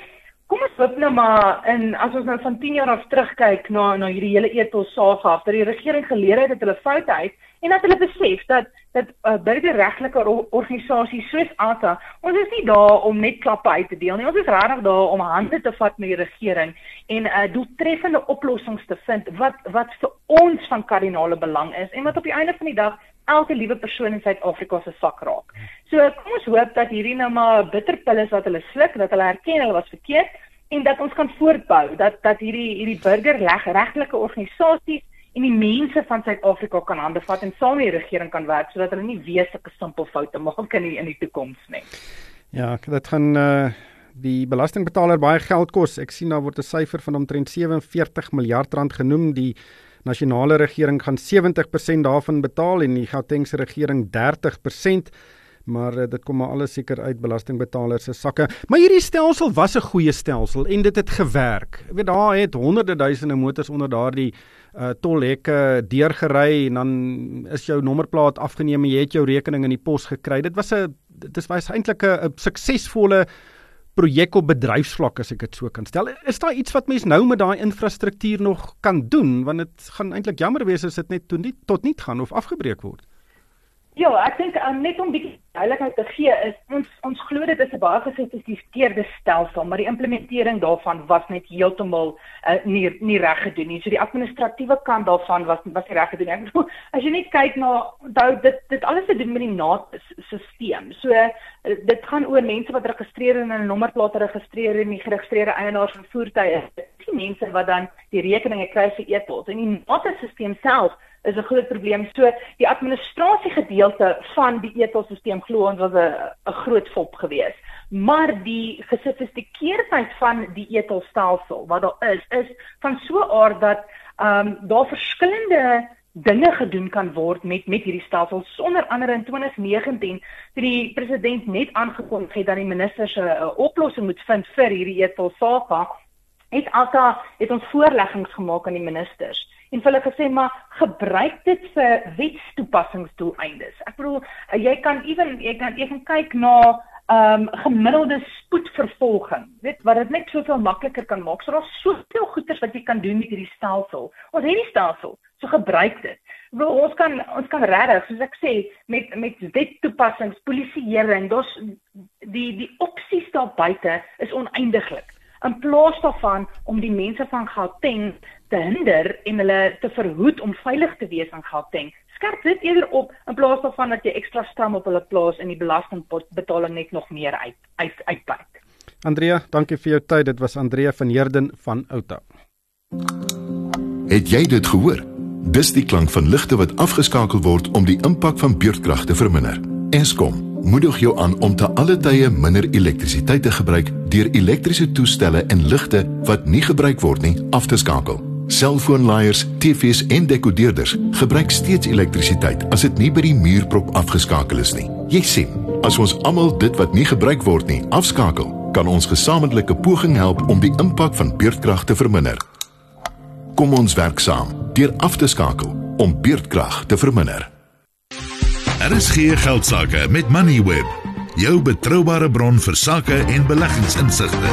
kom ons hoop nou maar in as ons nou van 10 jaar af terugkyk na na hierdie hele ethos saga dat die regering geleer het dat hulle foute uit en dat hulle besef dat dat uh, burgerregtelike organisasies soos ATA, ons is nie daar om net klappe uit te deel nie. Ons is regtig daar om hande te vat met die regering en 'n uh, doeltreffende oplossings te vind wat wat vir ons van kardinale belang is en wat op die einde van die dag elke liewe persoon in Suid-Afrika se sak raak. So kom ons hoop dat hierdie nou maar bitterpil is wat hulle sluk, dat hulle erken hulle was verkeerd en dat ons kan voortbou dat dat hierdie hierdie burgerregtelike organisasies en die mense van Suid-Afrika kan hande vat en saam met die regering kan werk sodat hulle nie weer sulke simpel foute maak in die, in die toekoms nie. Ja, dit gaan uh die belastingbetaler baie geld kos. Ek sien daar word 'n syfer van omtrent 47 miljard rand genoem. Die nasionale regering gaan 70% daarvan betaal en die Gautengse regering 30% maar uh, dit kom maar alles seker uit belastingbetalers se sakke. Maar hierdie stelsel was 'n goeie stelsel en dit het gewerk. Ek weet daar het honderde duisende motors onder daardie uh, tolhekke deurgery en dan is jou nommerplaat afgeneem en jy het jou rekening in die pos gekry. Dit was 'n dit was eintlik 'n suksesvolle projek op bedryfsvlak as ek dit so kan stel. Is daar iets wat mense nou met daai infrastruktuur nog kan doen want dit gaan eintlik jammer wees as dit net tot nie tot nie gaan of afgebreek word? Ja, ek dink um, net om bietjie duidelikheid te gee is ons ons glo dit is 'n baie gesofistikeerde stelsel, maar die implementering daarvan was net heeltemal uh, nie nie reg gedoen nie. So die administratiewe kant daarvan was was nie reg gedoen nie. Bedoel, as jy net kyk na onthou dit dit alles te doen met die NAT-stelsel. So uh, dit gaan oor mense wat geregistreer en 'n nommerplaat geregistreer en die geregistreerde eienaars van voertuie. Die mense wat dan die rekeninge kry vir e-pos en die NAT-stelsel self is 'n groot probleem. So die administrasie gedeelte van die etosisteem glo ons was 'n 'n groot fop geweest. Maar die gesofistikeerdheid van die etosstelsel wat daar is, is van so 'n aard dat ehm um, daar verskillende dinge gedoen kan word met met hierdie stelsel sonder andere in 2019 toe die president net aangekondig het dat die minister se uh, oplossing moet vind vir hierdie etossaga het alta het ons voorleggings gemaak aan die ministers en hulle gesê maar gebruik dit vir wetstoepassingsdoeleindes. Ek bedoel eh, jy kan ewen jy kan jy kan kyk na ehm um, gemiddelde spoedvervolging. Weet wat dit net soveel makliker kan maak. So daar's soveel goeders wat jy kan doen met hierdie stelsel. Ons het die stelsel, so gebruik dit. Wel ons kan ons kan regtig soos ek sê met met wet toepassings, polisieering, daar's die die opsies daar buite is oneindiglik. In plaas daarvan om die mense van Gauteng te hinder en hulle te verhoed om veilig te wees in Gauteng, skerp dit eerder op in plaas daarvan dat jy ekstra stam op hulle plaas en die belastingbetaling net nog meer uit uit uitbuit. Andrea, dankie vir jou tyd. Dit was Andrea van Heerden van Outa. Het jy dit gehoor? Dis die klank van ligte wat afgeskakel word om die impak van beurtkrag te verminder. Eskom moedig jou aan om te alle tye minder elektrisiteit te gebruik deur elektriese toestelle en ligte wat nie gebruik word nie af te skakel. Selfoonlaaiers, TV's en dekodeerders gebruik steeds elektrisiteit as dit nie by die muurprop afgeskakel is nie. Jy sien, as ons almal dit wat nie gebruik word nie afskakel, kan ons gesamentlike poging help om die impak van beurtkrag te verminder. Kom ons werk saam deur af te skakel om beurtkrag te verminder. Daar is geen geldsaake met Moneyweb, jou betroubare bron vir sake en beleggingsinsigte.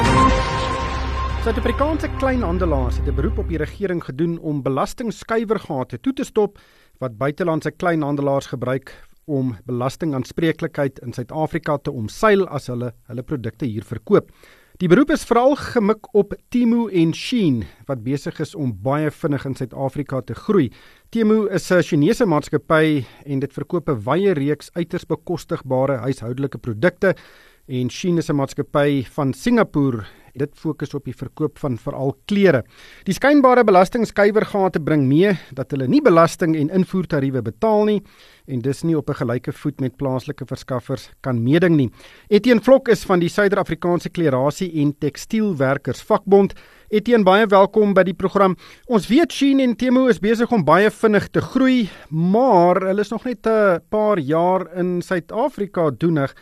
Suid-Afrikaanse kleinhandelaars het 'n beroep op die regering gedoen om belastingskuywergate toe te stop wat buitelandse kleinhandelaars gebruik om belastingaanspreeklikheid in Suid-Afrika te omseil as hulle hulle produkte hier verkoop. Die beroep is veral gemik op Temu en Shein wat besig is om baie vinnig in Suid-Afrika te groei. Temu is 'n Chinese maatskappy en dit verkoop 'n wye reeks uiters bekostigbare huishoudelike produkte en Shein is 'n maatskappy van Singapore Dit fokus op die verkoop van veral klere. Die skynbare belastingskuywergate bring mee dat hulle nie belasting en invoertariewe betaal nie en dis nie op 'n gelyke voet met plaaslike verskaffers kan meeding nie. Etienne Vlok is van die Suider-Afrikaanse Klerasie en Tekstielwerkers Vakbond. Etienne, baie welkom by die program. Ons weet Shein en Temu is besig om baie vinnig te groei, maar hulle is nog net 'n paar jaar in Suid-Afrika doenig.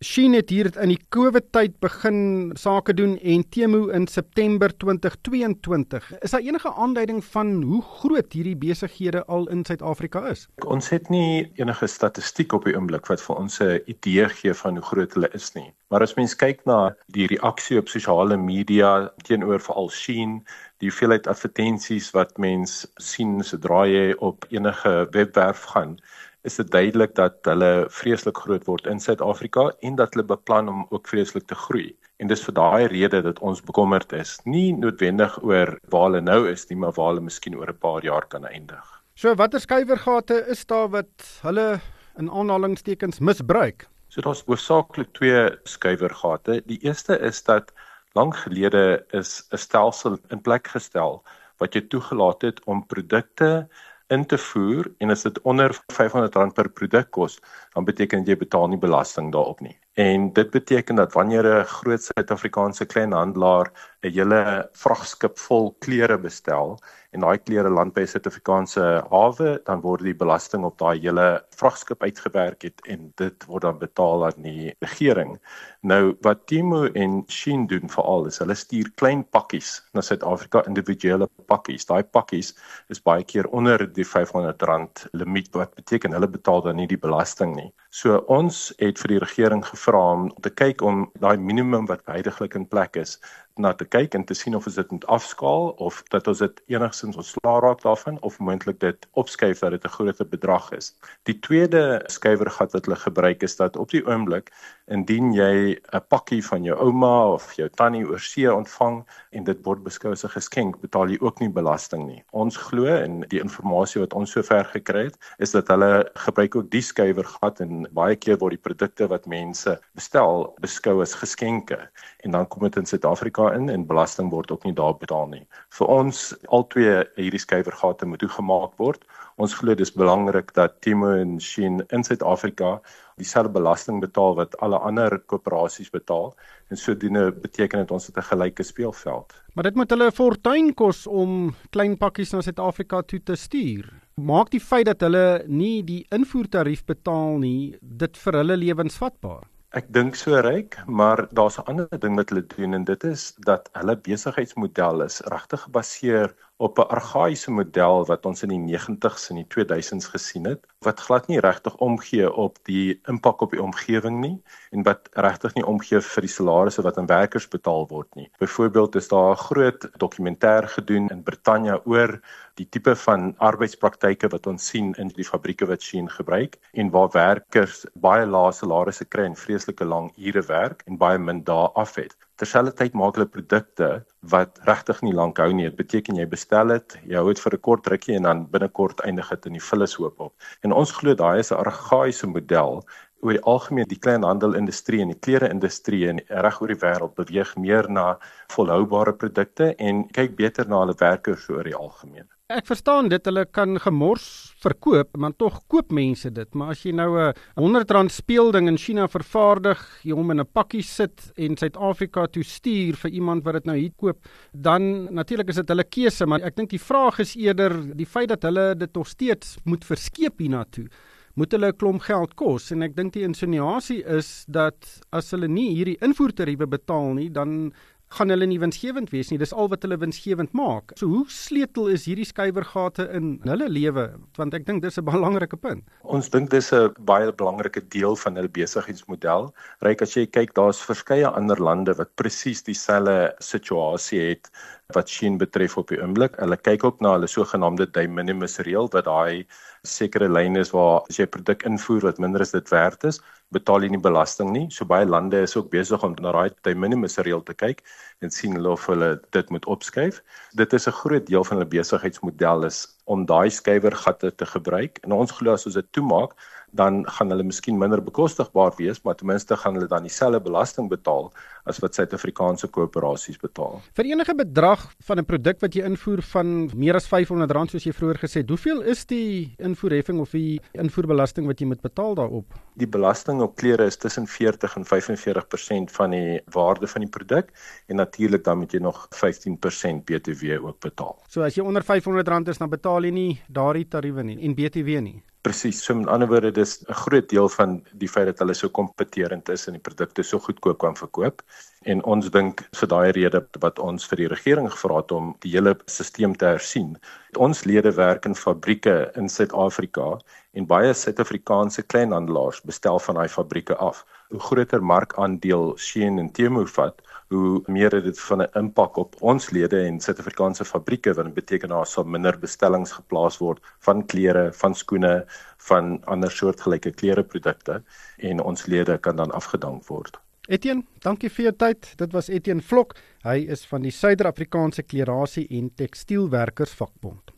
Shein het hier in die COVID tyd begin sake doen en Temu in September 2022. Is daar enige aanduiding van hoe groot hierdie besighede al in Suid-Afrika is? Ons het nie enige statistiek op die oomblik wat vir ons 'n idee gee van hoe groot hulle is nie. Maar as mens kyk na die reaksie op sosiale media teenoor veral Shein, die hoeveelheid advertensies wat mens sien sodra jy op enige webwerf gaan, is dit duidelik dat hulle vreeslik groot word in Suid-Afrika en dat hulle beplan om ook vreeslik te groei. En dis vir daai rede dat ons bekommerd is, nie noodwendig oor waar hulle nou is nie, maar waar hulle miskien oor 'n paar jaar kan eindig. So watter skuiwergate is daar wat hulle in aanhalingstekens misbruik? So daar's hoofsaaklik twee skuiwergate. Die eerste is dat lank gelede is 'n stelsel in plek gestel wat jy toegelaat het om produkte in te voer en as dit onder R500 per produk kos, dan beteken jy betaal nie belasting daarop nie. En dit beteken dat wanneer 'n groot Suid-Afrikaanse kleinhandelaar 'n hele vragskip vol klere bestel en daai klere land by 'n Suid-Afrikaanse hawe, dan word die belasting op daai hele vragskip uitgewerk het en dit word dan betaal aan die regering. Nou wat Timo en Shein doen veral is hulle stuur klein pakkies na Suid-Afrika, individuele pakkies. Daai pakkies is baie keer onder die R500 limiet wat beteken hulle betaal dan nie die belasting nie. So ons het vir die regering gevra om te kyk om daai minimum wat heidaglik in plek is na te kyk en te sien of ons dit moet afskaal of dat ons dit enigsins ontslaa raak daarvan of moontlik dit opskuif dat dit 'n groter bedrag is. Die tweede skuiwergat wat hulle gebruik is dat op die oomblik indien jy 'n pakkie van jou ouma of jou tannie oor see ontvang en dit word beskou as 'n geskenk, betaal jy ook nie belasting nie. Ons glo en die inligting wat ons sover gekry het, is dat hulle gebruik ook die skuiwergat en baie keer word die produkte wat mense bestel beskou as geskenke en dan kom dit in Suid-Afrika in en belasting word ook nie daar betaal nie. Vir ons albei hierdie skuiwergate moet toegemaak word. Ons glo dis belangrik dat Timo en Shein in Suid-Afrika dieselfde belasting betaal wat alle ander koöperasies betaal en sodoende beteken dit ons het 'n gelyke speelveld. Maar dit moet hulle 'n fortuin kos om klein pakkies na Suid-Afrika toe te stuur. Maak die feit dat hulle nie die invoertarief betaal nie, dit vir hulle lewensvatbaar. Ek dink so ryk, maar daar's 'n ander ding wat hulle doen en dit is dat hulle besigheidsmodel is regtig gebaseer op 'n argaïese model wat ons in die 90s en die 2000s gesien het wat glad nie regtig omgee op die impak op die omgewing nie en wat regtig nie omgee vir die salarisse wat aan werkers betaal word nie. Byvoorbeeld is daar 'n groot dokumentêr gedoen in Brittanje oor die tipe van arbeidspraktyke wat ons sien in die fabrieke wat Shein gebruik en waar werkers baie lae salarisse kry en vreeslike lang ure werk en baie min dae af het terselfdertyd maak hulle produkte wat regtig nie lank hou nie. Dit beteken jy bestel dit, jy hou dit vir 'n kort rukkie en dan binnekort eindig dit in die vullishoop op. En ons glo daai is 'n argaïese model oor die algemeen die kleinhandelindustrie en die klere-industrie en reg oor die wêreld beweeg meer na volhoubare produkte en kyk beter na hulle werkers oor die algemeen. Ek verstaan dit hulle kan gemors verkoop, maar tog koop mense dit. Maar as jy nou 'n 100 rand speelding in China vervaardig, jy hom in 'n pakkie sit en Suid-Afrika toe stuur vir iemand wat dit nou hier koop, dan natuurlik is dit hulle keuse, maar ek dink die vraag is eerder die feit dat hulle dit nog steeds moet verskeep hiernatoe moet hulle 'n klomp geld kos en ek dink die insinuasie is dat as hulle nie hierdie invoertariewe betaal nie dan gaan hulle nie winsgewend wees nie. Dis al wat hulle winsgewend maak. So hoe sleutel is hierdie skuiwergate in hulle lewe? Want ek dink dis 'n belangrike punt. Ons dink dis 'n baie belangrike deel van hulle besigheidsmodel. Ryk as jy kyk, daar's verskeie ander lande wat presies dieselfde situasie het wat Shein betref op die oomblik. Hulle kyk ook na hulle sogenaamde de minimis reël wat daai sekere lyne is waar as jy produk invoer wat minder as dit werd is, betaal jy nie belasting nie. So baie lande is ook besig om na daai de minimis reël te kyk en sien hulle of hulle dit moet opskuif. Dit is 'n groot deel van hulle besigheidsmodel is om daai skuiwergatte te gebruik. En ons glo as ons dit toemaak, dan gaan hulle miskien minder bekostigbaar wees, maar ten minste gaan hulle dan dieselfde belasting betaal as wat Suid-Afrikaanse koöperasies betaal. Vir enige bedrag van 'n produk wat jy invoer van meer as R500 soos jy vroeër gesê het, hoeveel is die invoerheffing of die invoerbelasting wat jy moet betaal daarop? Die belasting op klere is tussen 40 en 45% van die waarde van die produk en natuurlik dan moet jy nog 15% BTW ook betaal. So as jy onder R500 is, dan betaal jy nie daardie tariewe nie en BTW nie. Presies. So met ander woorde, dis 'n groot deel van die feit dat hulle so kompeterend is en die produkte so goedkoop kan verkoop. En ons dink vir daai rede wat ons vir die regering gevra het om die hele stelsel te hersien. Ons lede werk in fabrieke in Suid-Afrika en baie Suid-Afrikaanse kleinhandelaars bestel van daai fabrieke af. Hoe groter markandeel Shein en Temu vat, hoe meer dit van 'n impak op ons lede en Suid-Afrikaanse fabrieke wat beteken daar sal minder bestellings geplaas word van klere, van skoene, van ander soortgelyke klereprodukte en ons lede kan dan afgedank word. Etienne, dankie vir jou tyd. Dit was Etienne Vlok. Hy is van die Suider-Afrikaanse Klerasie en Tekstielwerkers Vakbond.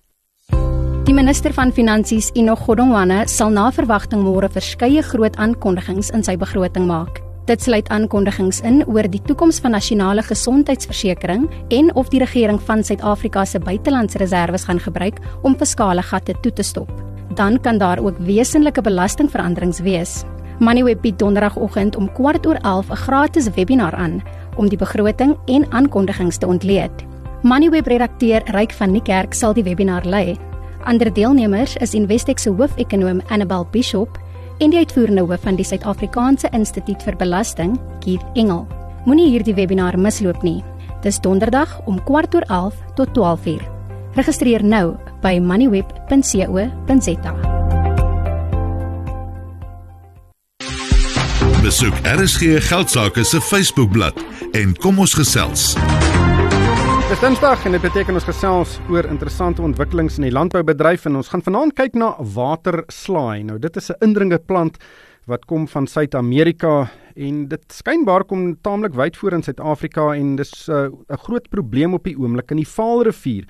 Die minister van Finansies, Ino Godongwana, sal na verwagting môre verskeie groot aankondigings in sy begroting maak. Dit sluit aankondigings in oor die toekoms van nasionale gesondheidsversekering en of die regering van Suid-Afrika se buitelandse reserves gaan gebruik om fiskale gatte toe te stop. Dan kan daar ook wesenlike belastingveranderings wees. Moneyweb bied donderdagoggend om kwart oor 11 'n gratis webinar aan om die begroting en aankondigings te ontleed. Moneyweb redakteur Ryk van die Kerk sal die webinar lei. Ander deelnemers is Investec se hoofekonoom Annabel Bishop en die uitvoerende hoof van die Suid-Afrikaanse Instituut vir Belasting, Keith Engel. Moenie hierdie webinar misloop nie. Dis donderdag om 11:15 tot 12:00. Registreer nou by moneyweb.co.za. Besoek RSG Geldsaake se Facebookblad en kom ons gesels. Dis Dinsdag en dit beteken ons gesels oor interessante ontwikkelings in die landboubedryf en ons gaan vanaand kyk na waterslaai. Nou dit is 'n indringende plant wat kom van Suid-Amerika en dit skynbaar kom taamlik wyd voor in Suid-Afrika en dis uh, 'n uh, groot probleem op die oomblik in die Vaalrivier.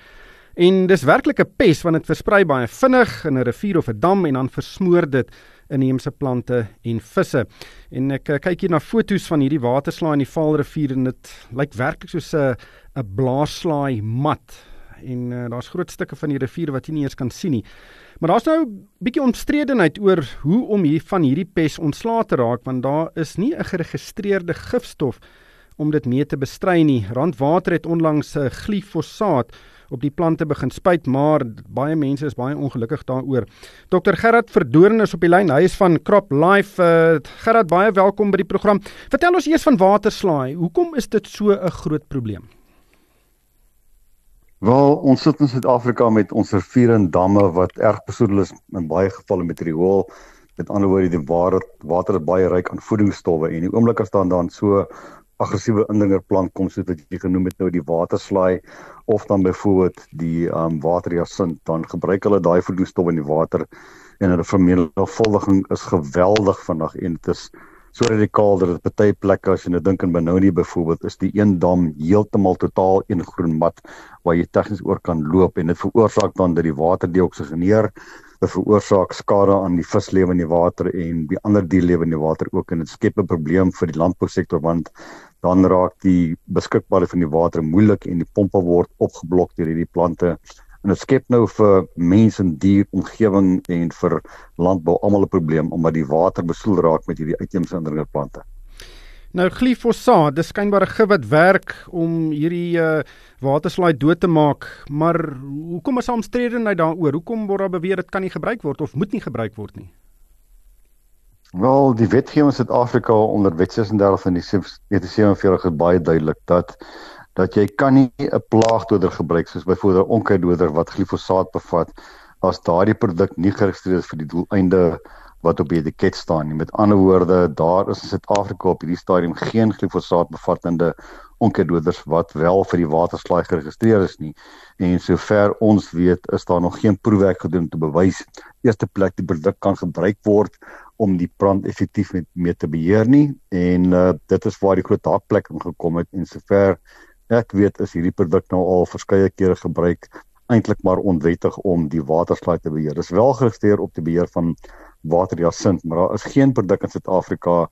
En dis werklik 'n pes want dit versprei baie vinnig in 'n rivier of 'n dam en dan versmoor dit inheemse plante en visse. En ek uh, kyk hier na foto's van hierdie waterslaai in die Vaalrivier en dit lyk werklik soos 'n 'n blaarslaai mat en uh, daar's groot stukke van die rivier wat jy nie eens kan sien nie. Maar daar's nou 'n bietjie omstredenheid oor hoe om hier van hierdie pes ontslae te raak want daar is nie 'n geregistreerde gifstof om dit mee te bestry nie. Randwater het onlangs 'n glifosaat op die plante begin spuit, maar baie mense is baie ongelukkig daaroor. Dr Gerard Verdoorn is op die lyn. Hy is van Crop Life. Uh, Gerard, baie welkom by die program. Vertel ons eers van waterslaai. Hoekom is dit so 'n groot probleem? Wel, ons sit in Suid-Afrika met ons riviere en damme wat erg besoedel is in baie gevalle met riool. Met ander woorde, die water water is baie ryk aan voedingsstowwe en die oomblik as dan dan so aggressiewe indringerplant kom soos wat jy genoem het nou die waterslaai of dan byvoorbeeld die um waterjasint dan gebruik hulle daai voedingsstowwe in die water en hulle vermenigvuldiging is geweldig vinnig en dit is so radikaal dat dit baie plekke as jy nou dink in Benoni byvoorbeeld is die een dam heeltemal totaal een groen mat waar jy tegnies oor kan loop en dit veroorsaak dan dat die water deoksigeneer dit veroorsaak skade aan die vislewe in die water en die ander dierlewe in die water ook en dit skep 'n probleem vir die landbousektor want dan raak die beskikbaarheid van die water moeilik en die pompe word opgeblok deur hierdie plante en dit skep nou vir mense en dier omgewing en vir landbou almal 'n probleem omdat die water besoedel raak met hierdie uitheemse indringerplante. Nou glifosaat, dis skynbaar 'n gif wat werk om hierdie uh, waterslaai dood te maak, maar hoekom is omstredenheid daaroor? Hoekom word daar beweer dit kan nie gebruik word of moet nie gebruik word nie? Wel, die wetgewing in Suid-Afrika onder Wet 36 van die 1947 is baie duidelik dat dat jy kan nie 'n plaagdoder gebruik soos byvoorbeeld 'n onkruiddoder wat glifosaat bevat as daardie produk nie geregistreer is vir die doeleinde wat op die etiket staan nie. Met ander woorde, daar is in Suid-Afrika op hierdie stadium geen glifosaat bevattende onkruiddoders wat wel vir die waterslaai geregistreer is nie. En sover ons weet, is daar nog geen proefwerk gedoen om te bewys eerste plek die produk kan gebruik word om die brand effektief met mee te beheer nie. En uh, dit is waar die groot hakplek ingekom het en sover ek weet is hierdie produk nou al verskeie kere gebruik eintlik maar onwettig om die waterslaai te beheer. Dit is wel geregistreer op die beheer van waterjasint, maar daar is geen produk in Suid-Afrika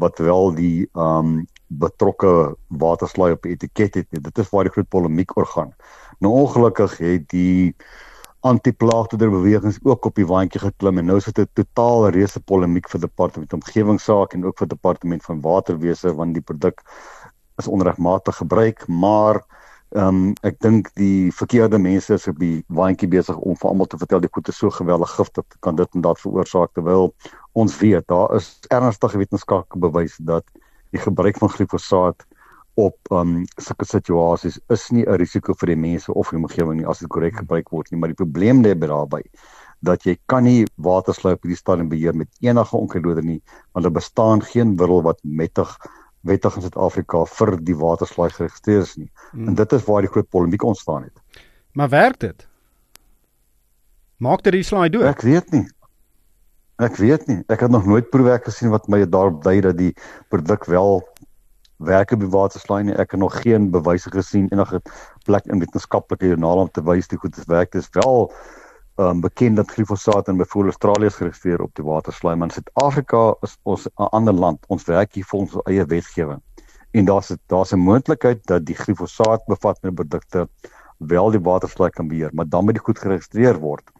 wat wel die ehm um, betrokke waterslaai op die etiket het nie. Dit is waar die groot polemiek oor gaan. Nou ongelukkig het die bewegings ook op die waantjie geklim en nou is dit 'n totaal reuse polemiek vir departement omgewingsake en ook vir departement van waterwese want die produk is onregmatig gebruik, maar Ehm um, ek dink die verkeerde mense is op die waantjie besig om vir almal te vertel die goed is so geweldig giftig kan dit en dat veroorsaak terwyl ons weet daar is ernstige wetenskaplike bewys dat die gebruik van glifosaat op um, sulke situasies is nie 'n risiko vir die mense of die omgewing nie as dit korrek gebruik word nie maar die probleem lê by daarbey dat jy kan nie watersluip op die stadium beheer met enige onkruiddoder nie want daar bestaan geen middel wat mettig wettig in Suid-Afrika vir die waterslaai geregistreer is nie. Hmm. En dit is waar die groot polemiek ontstaan het. Maar werk dit? Maak dit die slaai dood? Ek weet nie. Ek weet nie. Ek het nog nooit proefwerk gesien wat my daarop dui dat die produk wel werk op die waterslaai nie. Ek het nog geen bewyse gesien enige plek in wetenskaplike joernale om te wys dit goed werk. Dit is wel um, bekend dat glifosaat in bevoel Australië is geregistreer op die waterslaai, maar in Suid-Afrika is ons 'n ander land. Ons werk hier volgens ons eie wetgewing. En daar's daar's 'n moontlikheid dat die glifosaat bevattende produkte wel die waterslaai kan beheer, maar dan moet dit goed geregistreer word.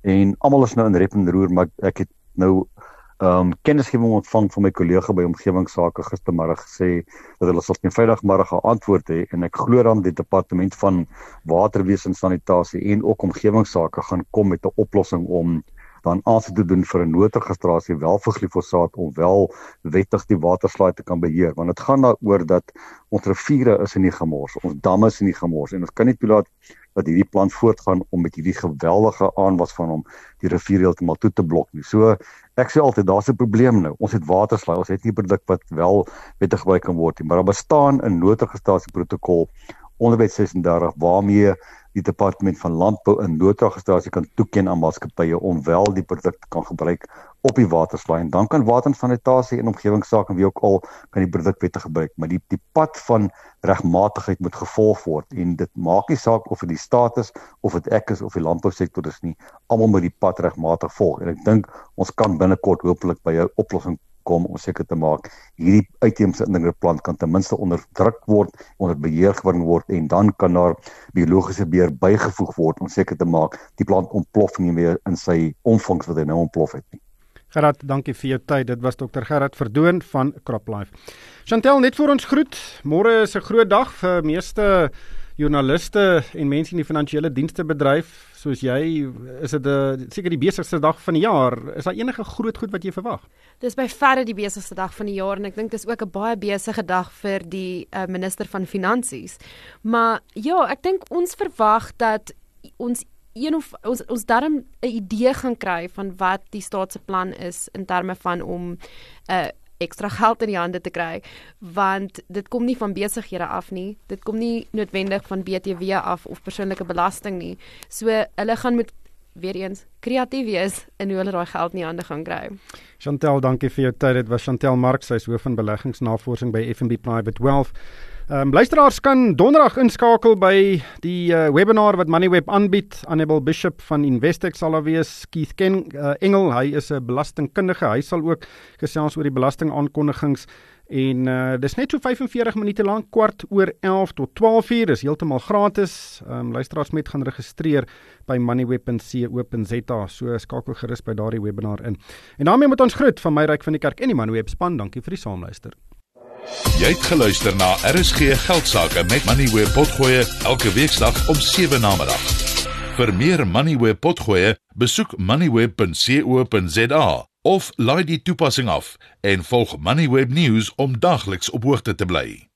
En almal is nou in rep en roer, maar ek het nou ehm um, kennisgewing ontvang van my kollega by omgewingsake gistermiddag gesê dat hulle sal eenvoudigmiddag 'n antwoord hê en ek glo dan die departement van waterwese en sanitasie en ook omgewingsake gaan kom met 'n oplossing om dan aansoek te doen vir 'n noodregistrasie wel vir glifosaat om wel wettig die waterslaai te kan beheer want dit gaan daaroor dat ons riviere is in die gemors, ons damme is in die gemors en ons kan nie toelaat dat hierdie plant voortgaan om met hierdie geweldige aanwas van hom die rivier heeltemal toe te blok nie. So ek sê altyd daar's 'n probleem nou. Ons het waterslaai, ons het nie produk wat wel wettig gebruik kan word nie, maar daar bestaan 'n noodregistrasie protokol onder wet 36 waarmee die departement van landbou 'n noodregistrasie kan toeken aan maatskappye om wel die produk kan gebruik op die waterslaai en dan kan watersanitasie en omgewingsake en wie ook al kan die produk wettig gebruik maar die die pad van regmatigheid moet gevolg word en dit maak nie saak of dit die staat is of dit ek is of die landbousektor is nie almal moet die pad regmatig volg en ek dink ons kan binnekort hopelik by 'n oplossing kom om seker te maak hierdie uitheemse indringerplant kan ten minste onderdruk word, onder beheer gebring word en dan kan daar biologiese beheer bygevoeg word om seker te maak die plant ontplof nie meer in sy omvangs wat hy nou ontplof het nie. Gerard, dankie vir jou tyd. Dit was Dr. Gerard Verdoon van CropLife. Chantel, net vir ons groet. Môre is 'n groot dag vir meeste joernaliste en mense in die finansiële dienste bedryf soos jy, is dit 'n seker die besigste dag van die jaar. Is daar enige groot goed wat jy verwag? Dis by verre die besigste dag van die jaar en ek dink dis ook 'n baie besige dag vir die uh, minister van finansies. Maar ja, ek dink ons verwag dat ons een of ons ons darm 'n idee gaan kry van wat die staat se plan is in terme van om 'n uh, ekstra geld in die hande te kry want dit kom nie van besighede af nie. Dit kom nie noodwendig van BTW af of persoonlike belasting nie. So hulle gaan met weer eens kreatief wees in hoe hulle daai geld in die hande gaan kry. Chantel dankie vir jou tyd. Dit was Chantel Marx. Sy is hoof van beleggingsnavorsing by FNB Private Wealth Ehm um, luisteraars kan donderdag inskakel by die uh, webinar wat Moneyweb aanbied. Annabel Bishop van Investec sal daar wees. Keith Ken uh, Engel, hy is 'n belastingkundige. Hy sal ook gesels oor die belastingaankondigings en uh, dis net so 45 minute lank, kwart oor 11 tot 12 uur. Dis heeltemal gratis. Ehm um, luisteraars moet gaan registreer by moneyweb.co.za. So skakel gerus by daardie webinar in. En daarmee moet ons groet van my ryk van die kerk en die Moneyweb span. Dankie vir die saamluister. Jy het geluister na RSG Geldsaake met Money where potgoe elke weeksdag om 7 na middag. Vir meer Money where potgoe, besoek moneyweb.co.za of laai die toepassing af en volg Moneyweb News om dagliks op hoogte te bly.